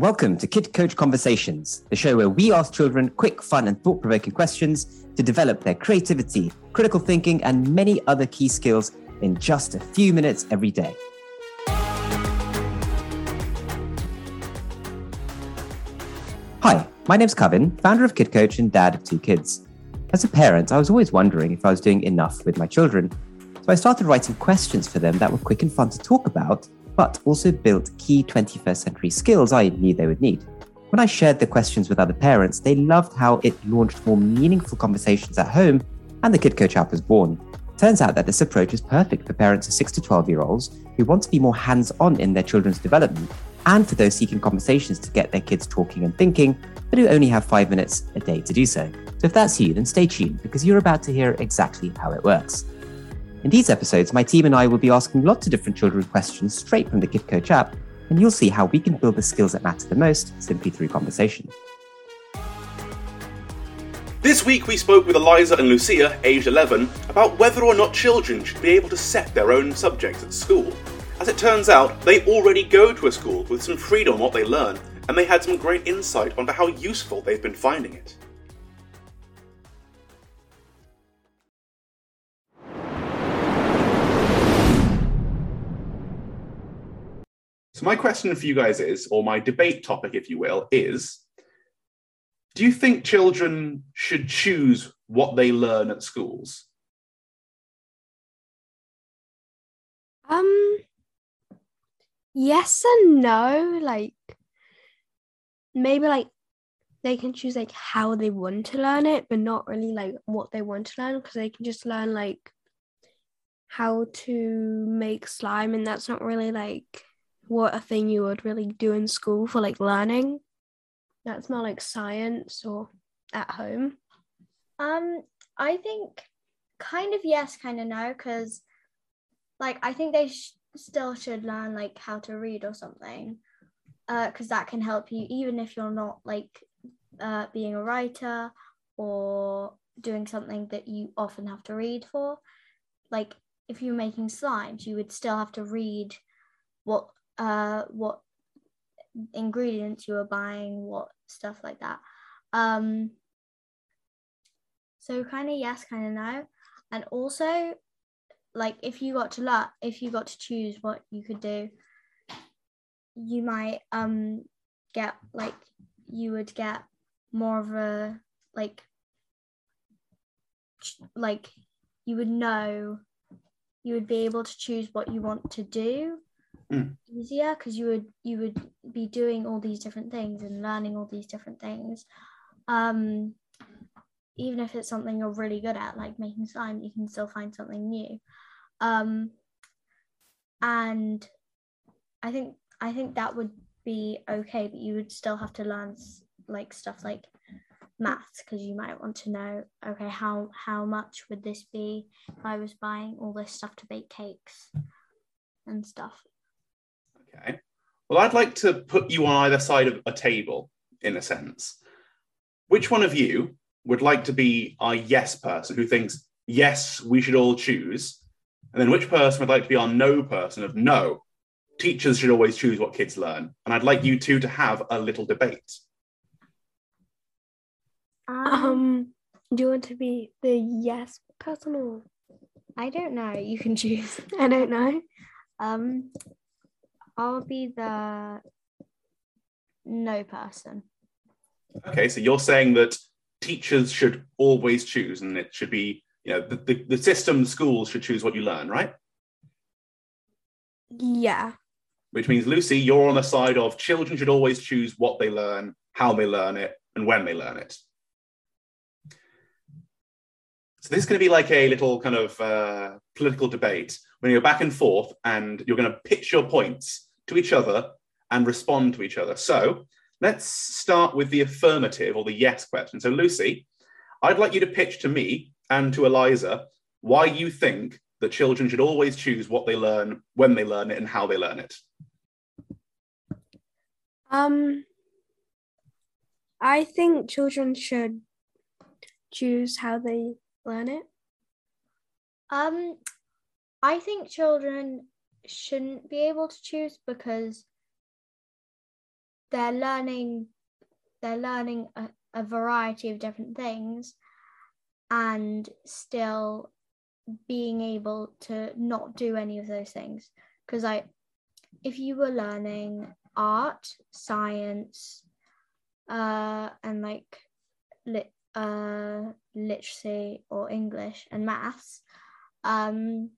Welcome to Kid Coach Conversations, the show where we ask children quick, fun, and thought provoking questions to develop their creativity, critical thinking, and many other key skills in just a few minutes every day. Hi, my name's Kevin, founder of Kid Coach and dad of two kids. As a parent, I was always wondering if I was doing enough with my children, so I started writing questions for them that were quick and fun to talk about but also built key 21st century skills I knew they would need. When I shared the questions with other parents, they loved how it launched more meaningful conversations at home, and the Kid Coach app was born. Turns out that this approach is perfect for parents of 6 to 12 year olds who want to be more hands on in their children's development, and for those seeking conversations to get their kids talking and thinking, but who only have five minutes a day to do so. So if that's you, then stay tuned because you're about to hear exactly how it works. In these episodes, my team and I will be asking lots of different children questions straight from the Kid Coach app, and you'll see how we can build the skills that matter the most simply through conversation. This week we spoke with Eliza and Lucia, aged 11, about whether or not children should be able to set their own subjects at school. As it turns out, they already go to a school with some freedom on what they learn, and they had some great insight onto how useful they've been finding it. So, my question for you guys is, or my debate topic, if you will, is do you think children should choose what they learn at schools? Um, yes and no. Like, maybe like they can choose like how they want to learn it, but not really like what they want to learn because they can just learn like how to make slime, and that's not really like what a thing you would really do in school for like learning. That's more like science or at home. Um, I think kind of yes, kind of no, because like I think they sh- still should learn like how to read or something, because uh, that can help you even if you're not like uh, being a writer or doing something that you often have to read for. Like if you're making slimes, you would still have to read what uh, what ingredients you were buying, what stuff like that. Um, so kind of yes, kind of no, and also like if you got to learn, if you got to choose what you could do, you might um get like you would get more of a like like you would know you would be able to choose what you want to do mm. easier because you would you would be doing all these different things and learning all these different things. Um even if it's something you're really good at like making slime you can still find something new. Um and i think i think that would be okay but you would still have to learn like stuff like maths because you might want to know okay how how much would this be if i was buying all this stuff to bake cakes and stuff Okay. Well, I'd like to put you on either side of a table, in a sense. Which one of you would like to be our yes person who thinks, yes, we should all choose? And then which person would like to be our no person of no, teachers should always choose what kids learn? And I'd like you two to have a little debate. Um, do you want to be the yes person or? I don't know. You can choose. I don't know. Um, I'll be the no person. Okay, so you're saying that teachers should always choose, and it should be, you know, the, the, the system, schools should choose what you learn, right? Yeah. Which means, Lucy, you're on the side of children should always choose what they learn, how they learn it, and when they learn it. So this is going to be like a little kind of uh, political debate when you're back and forth and you're going to pitch your points to each other and respond to each other. So let's start with the affirmative or the yes question. So, Lucy, I'd like you to pitch to me and to Eliza why you think that children should always choose what they learn, when they learn it, and how they learn it. Um, I think children should choose how they learn it. Um, I think children shouldn't be able to choose because they're learning they're learning a, a variety of different things and still being able to not do any of those things. Because i if you were learning art science uh and like lit uh literacy or english and maths um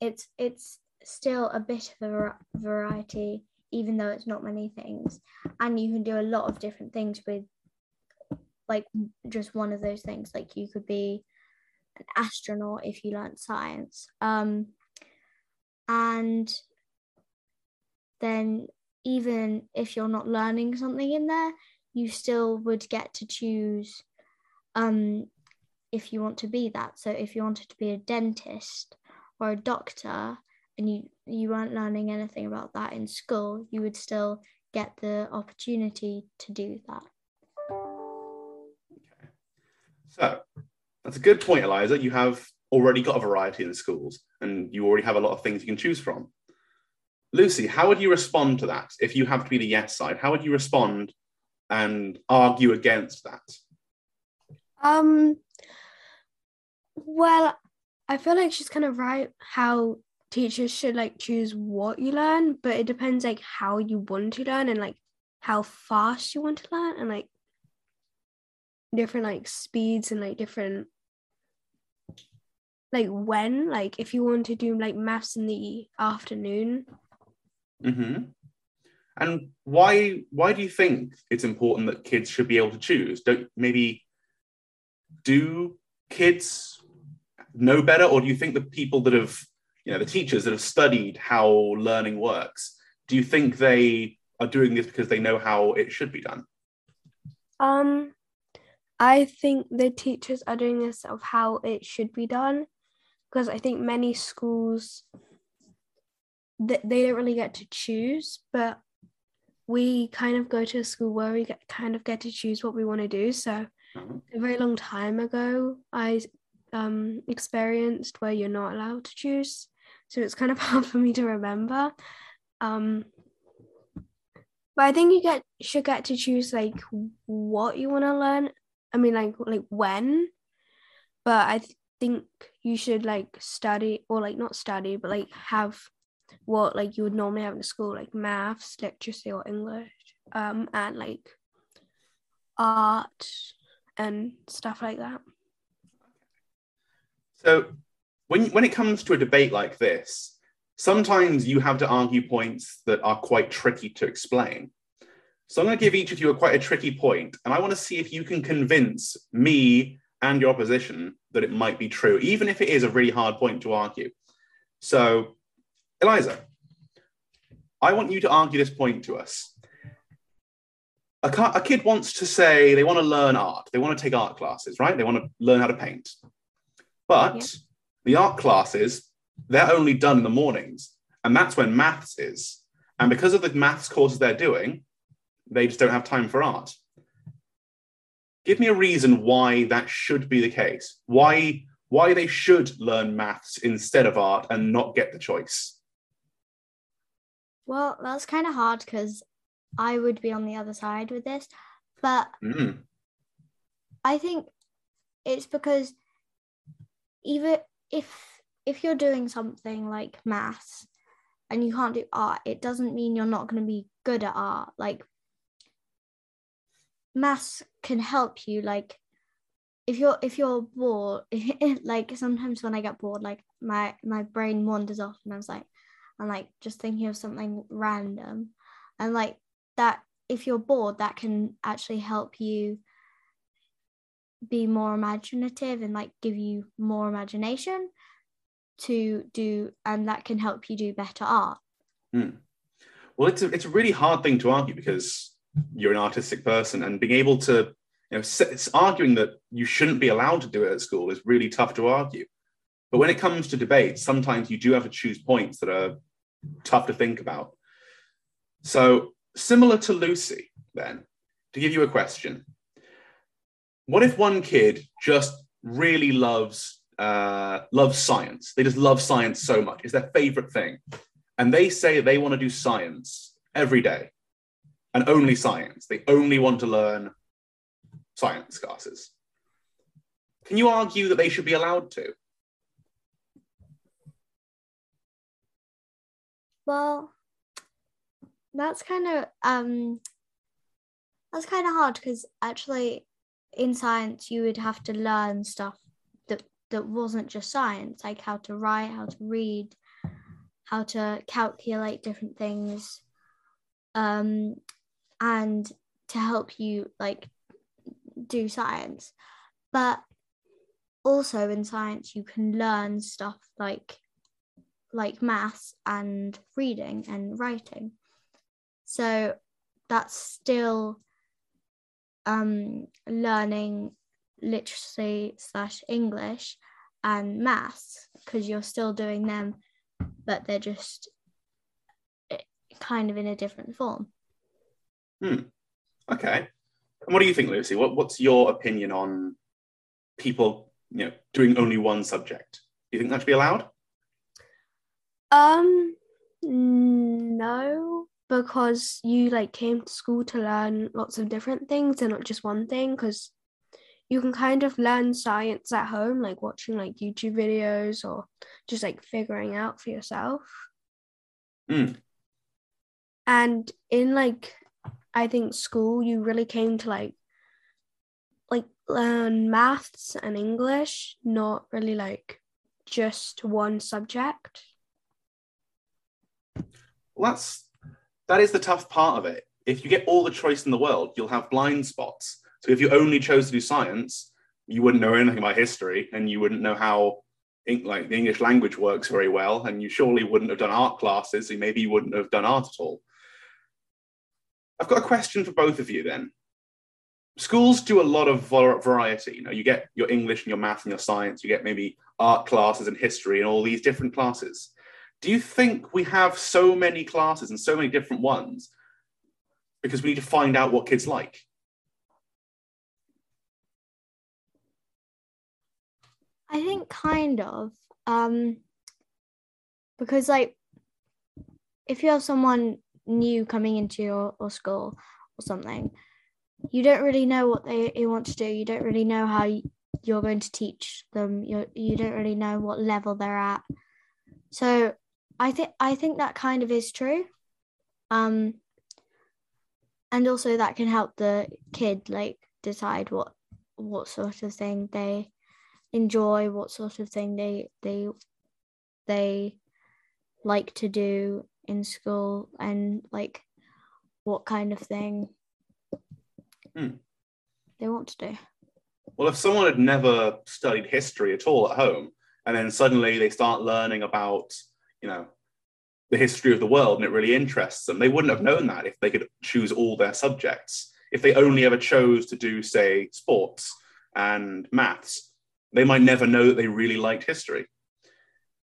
it's it's still a bit of a variety even though it's not many things. And you can do a lot of different things with like just one of those things. Like you could be an astronaut if you learned science. Um and then even if you're not learning something in there you still would get to choose um if you want to be that. So if you wanted to be a dentist or a doctor and you you weren't learning anything about that in school you would still get the opportunity to do that. Okay. So that's a good point eliza. You have already got a variety in the schools and you already have a lot of things you can choose from. Lucy how would you respond to that? If you have to be the yes side how would you respond and argue against that? Um well i feel like she's kind of right how teachers should like choose what you learn, but it depends like how you want to learn and like how fast you want to learn and like different like speeds and like different like when like if you want to do like maths in the afternoon mm-hmm. and why why do you think it's important that kids should be able to choose don't maybe do kids know better? Or do you think the people that have you know the teachers that have studied how learning works do you think they are doing this because they know how it should be done? Um i think the teachers are doing this of how it should be done because i think many schools they, they don't really get to choose but we kind of go to a school where we get, kind of get to choose what we want to do. So mm-hmm. a very long time ago i um, experienced where you're not allowed to choose so it's kind of hard for me to remember. Um, but I think you get should get to choose like what you want to learn. I mean, like like when. But I th- think you should like study or like not study, but like have what like you would normally have in school, like maths, literacy, or English, um, and like art and stuff like that. So when when it comes to a debate like this, sometimes you have to argue points that are quite tricky to explain. So I'm going to give each of you a quite a tricky point, and I want to see if you can convince me and your opposition that it might be true, even if it is a really hard point to argue. So, Eliza, I want you to argue this point to us. A, a kid wants to say they want to learn art, they want to take art classes, right? They want to learn how to paint. But yeah the art classes, they're only done in the mornings, and that's when maths is. And because of the maths courses they're doing, they just don't have time for art. Give me a reason why that should be the case. Why why they should learn maths instead of art and not get the choice. Well, that's kind of hard because I would be on the other side with this, but mm. I think it's because even if if you're doing something like maths and you can't do art, it doesn't mean you're not going to be good at art. Like maths can help you like if you're if you're bored like sometimes when i get bored like my my brain wanders off and i was like i'm like just thinking of something random and like that if you're bored that can actually help you be more imaginative and like give you more imagination to do and that can help you do better art. Mm. well it's a, it's a really hard thing to argue because you're an artistic person and being able to you know it's arguing that you shouldn't be allowed to do it at school is really tough to argue. But when it comes to debate sometimes you do have to choose points that are tough to think about. So similar to lucy then to give you a question what if one kid just really loves uh, loves science? They just love science so much; it's their favorite thing, and they say they want to do science every day and only science. They only want to learn science classes. Can you argue that they should be allowed to? Well, that's kind of um that's kind of hard because actually in science you would have to learn stuff that that wasn't just science like how to write how to read how to calculate different things um and to help you like do science. But also in science you can learn stuff like like maths and reading and writing. So that's still um, learning literacy slash English and maths because you're still doing them, but they're just eh, kind of in a different form. Hmm. Okay. And what do you think, Lucy? What, what's your opinion on people, you know, doing only one subject? Do you think that should be allowed? Um, no, because you like came to school to learn lots of different things and not just one thing. Because you can kind of learn science at home, like watching like YouTube videos or just like figuring out for yourself. Mm. And in like, I think school, you really came to like like learn maths and English, not really like just one subject. Well, that's that is the tough part of it. If you get all the choice in the world, you'll have blind spots. So if you only chose to do science, you wouldn't know anything about history, and you wouldn't know how like the English language works very well, and you surely wouldn't have done art classes, so maybe you wouldn't have done art at all. I've got a question for both of you then. Schools do a lot of variety. You know, you get your English and your math and your science, you get maybe art classes and history and all these different classes do you think we have so many classes and so many different ones because we need to find out what kids like? I think kind of. Um, because like if you have someone new coming into your, your school or something, you don't really know what they, want to do. You don't really know how you're going to teach them. You you don't really know what level they're at. So I think I think that kind of is true. Um and also that can help the kid like decide what what sort of thing they enjoy, what sort of thing they they they like to do in school and like what kind of thing hmm. they want to do. Well, if someone had never studied history at all at home, and then suddenly they start learning about you know the history of the world and it really interests them. They wouldn't have known that if they could choose all their subjects. If they only ever chose to do say sports and maths they might never know that they really liked history.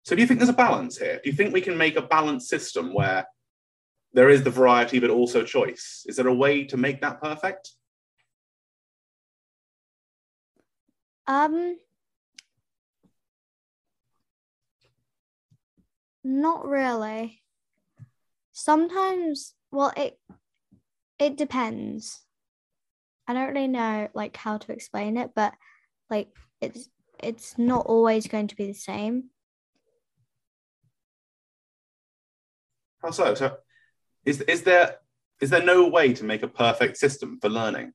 So do you think there's a balance here? Do you think we can make a balanced system where there is the variety but also choice? Is there a way to make that perfect? Um Not really. Sometimes, well, it it depends. I don't really know like how to explain it, but like it's it's not always going to be the same. How so? So is is there is there no way to make a perfect system for learning?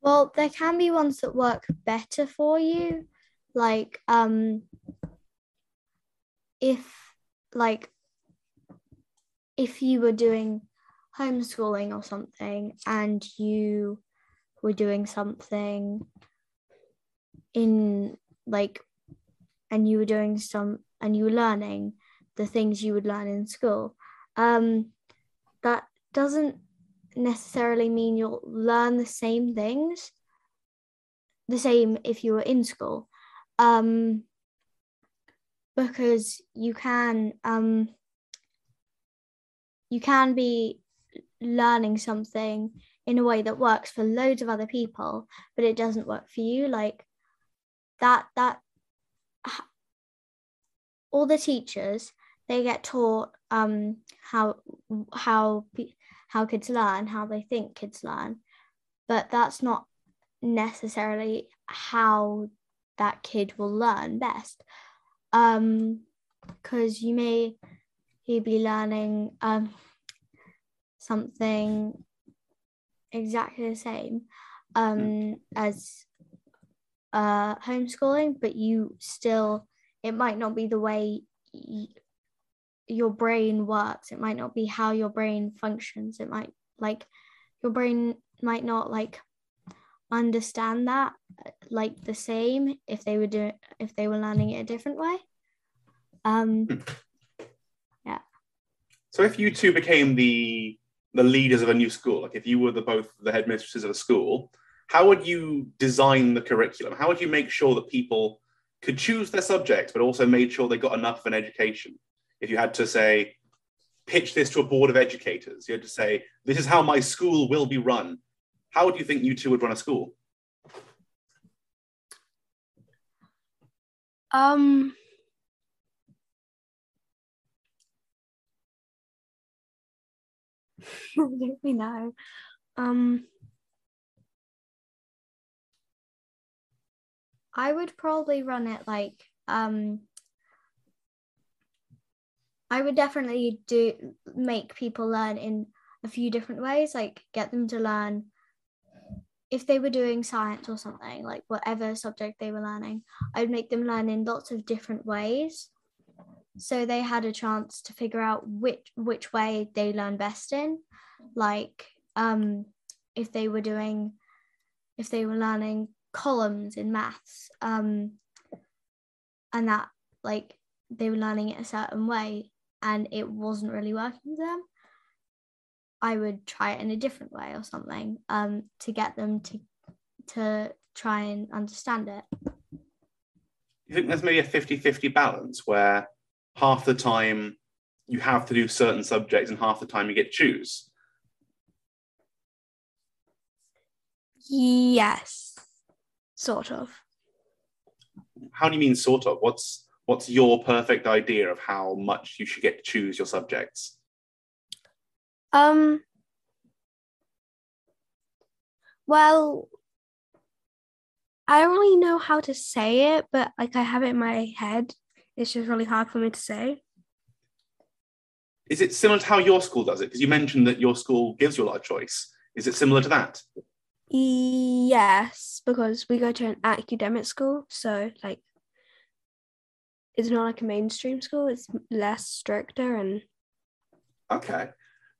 Well, there can be ones that work better for you. Like um if like if you were doing homeschooling or something and you were doing something in like and you were doing some and you were learning the things you would learn in school um that doesn't necessarily mean you'll learn the same things the same if you were in school. Um because you can um, you can be learning something in a way that works for loads of other people but it doesn't work for you like that that all the teachers they get taught um how how how kids learn, how they think kids learn, but that's not necessarily how that kid will learn best. Um, because you may be learning um something exactly the same um mm. as uh homeschooling, but you still it might not be the way y- your brain works. It might not be how your brain functions. It might like your brain might not like understand that like the same if they were doing if they were learning it a different way. Um hmm. yeah. So if you two became the the leaders of a new school like if you were the both the headmistresses of a school how would you design the curriculum? How would you make sure that people could choose their subjects but also made sure they got enough of an education? If you had to say pitch this to a board of educators you had to say this is how my school will be run how would you think you two would run a school? Um, we know? Um, I would probably run it like um I would definitely do make people learn in a few different ways, like get them to learn if they were doing science or something, like whatever subject they were learning, I'd make them learn in lots of different ways. So they had a chance to figure out which which way they learn best in. Like um, if they were doing, if they were learning columns in maths, um, and that like they were learning it a certain way and it wasn't really working for them, I would try it in a different way or something um, to get them to to try and understand it. You think there's maybe a 50-50 balance where half the time you have to do certain subjects and half the time you get to choose? Yes. Sort of. How do you mean sort of? What's what's your perfect idea of how much you should get to choose your subjects? Um. Well, I don't really know how to say it, but like I have it in my head. It's just really hard for me to say. Is it similar to how your school does it? Because you mentioned that your school gives you a lot of choice. Is it similar to that? Yes, because we go to an academic school, so like it's not like a mainstream school. It's less stricter and. Okay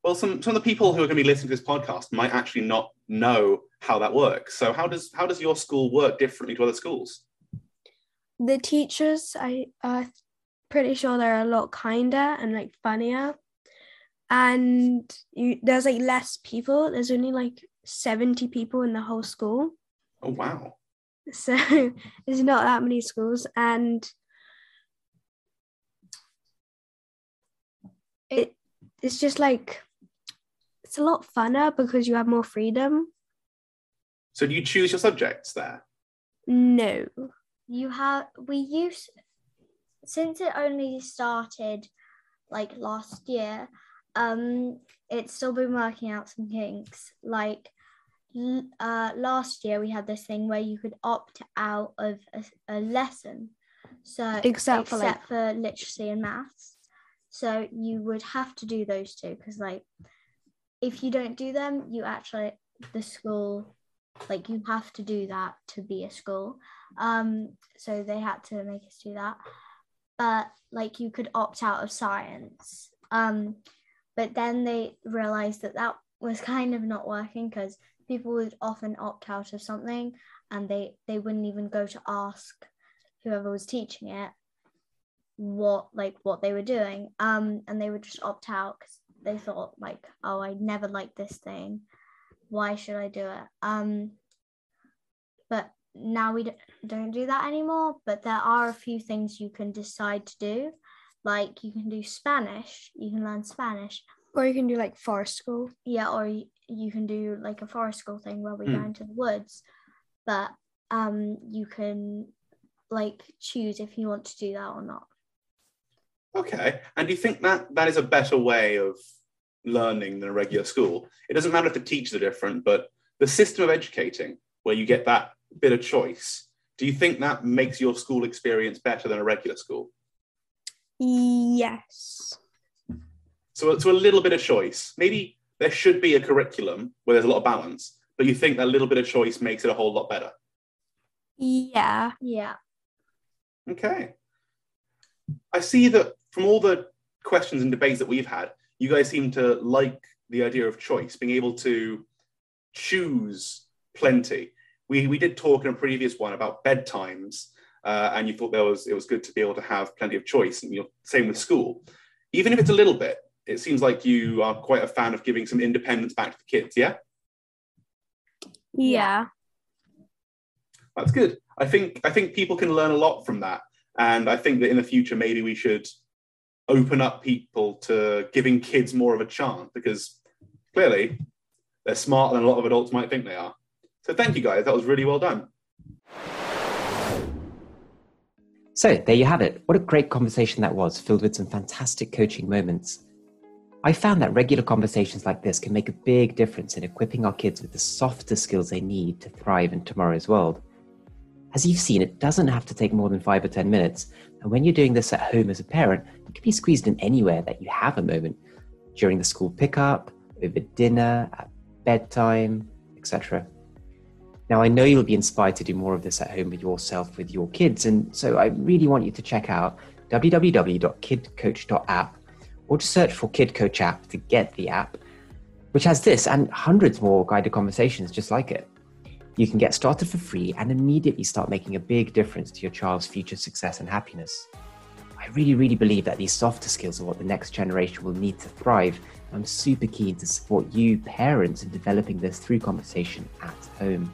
well, some, some of the people who are going to be listening to this podcast might actually not know how that works. So how does how does your school work differently to other schools? The teachers, I are pretty sure they're a lot kinder and like funnier, and you, there's like less people. There's only like seventy people in the whole school. Oh wow! So there's not that many schools, and it it's just like it's a lot funner because you have more freedom. So do you choose your subjects there? No. You have we use since it only started like last year, um it's still been working out some kinks. Like uh, last year we had this thing where you could opt out of a, a lesson. So except, except for, like, for literacy and maths. So you would have to do those two because like if you don't do them, you actually the school like you have to do that to be a school. Um, so they had to make us do that. But like you could opt out of science. Um, but then they realized that that was kind of not working because people would often opt out of something and they they wouldn't even go to ask whoever was teaching it what like what they were doing um and they would just opt out because they thought like, oh, I never liked this thing. Why should I do it? Um, but now we don't do that anymore. But there are a few things you can decide to do, like you can do Spanish. You can learn Spanish, or you can do like forest school. Yeah, or you, you can do like a forest school thing where we mm. go into the woods. But um, you can like choose if you want to do that or not. Okay. And do you think that that is a better way of learning than a regular school? It doesn't matter if the teachers are different, but the system of educating where you get that bit of choice, do you think that makes your school experience better than a regular school? Yes. So, so a little bit of choice. Maybe there should be a curriculum where there's a lot of balance, but you think that little bit of choice makes it a whole lot better. Yeah. Yeah. Okay. I see that from all the questions and debates that we've had, you guys seem to like the idea of choice, being able to choose plenty. We, we did talk in a previous one about bedtimes, uh, and you thought there was it was good to be able to have plenty of choice. And you're same with school, even if it's a little bit. It seems like you are quite a fan of giving some independence back to the kids. Yeah. Yeah. That's good. I think I think people can learn a lot from that, and I think that in the future maybe we should open up people to giving kids more of a chance because clearly they're smarter than a lot of adults might think they are. So thank you guys. That was really well done. So there you have it. What a great conversation that was, filled with some fantastic coaching moments. I found that regular conversations like this can make a big difference in equipping our kids with the softer skills they need to thrive in tomorrow's world. As you've seen, it doesn't have to take more than five or 10 minutes. And when you're doing this at home as a parent, it can be squeezed in anywhere that you have a moment during the school pickup, over dinner, at bedtime, etc. Now, I know you'll be inspired to do more of this at home with yourself, with your kids. And so I really want you to check out www.kidcoach.app or just search for Kid Coach app to get the app, which has this and hundreds more guided conversations just like it. You can get started for free and immediately start making a big difference to your child's future success and happiness. I really, really believe that these softer skills are what the next generation will need to thrive. I'm super keen to support you, parents, in developing this through conversation at home.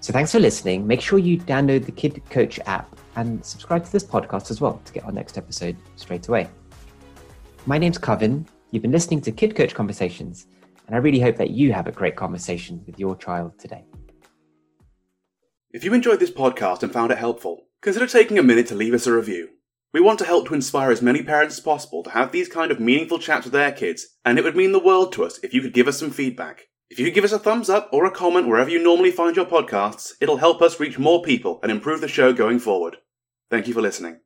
So thanks for listening. Make sure you download the Kid Coach app and subscribe to this podcast as well to get our next episode straight away. My name's Kevin. You've been listening to Kid Coach Conversations, and I really hope that you have a great conversation with your child today. If you enjoyed this podcast and found it helpful, consider taking a minute to leave us a review. We want to help to inspire as many parents as possible to have these kind of meaningful chats with their kids, and it would mean the world to us if you could give us some feedback. If you could give us a thumbs up or a comment wherever you normally find your podcasts, it'll help us reach more people and improve the show going forward. Thank you for listening.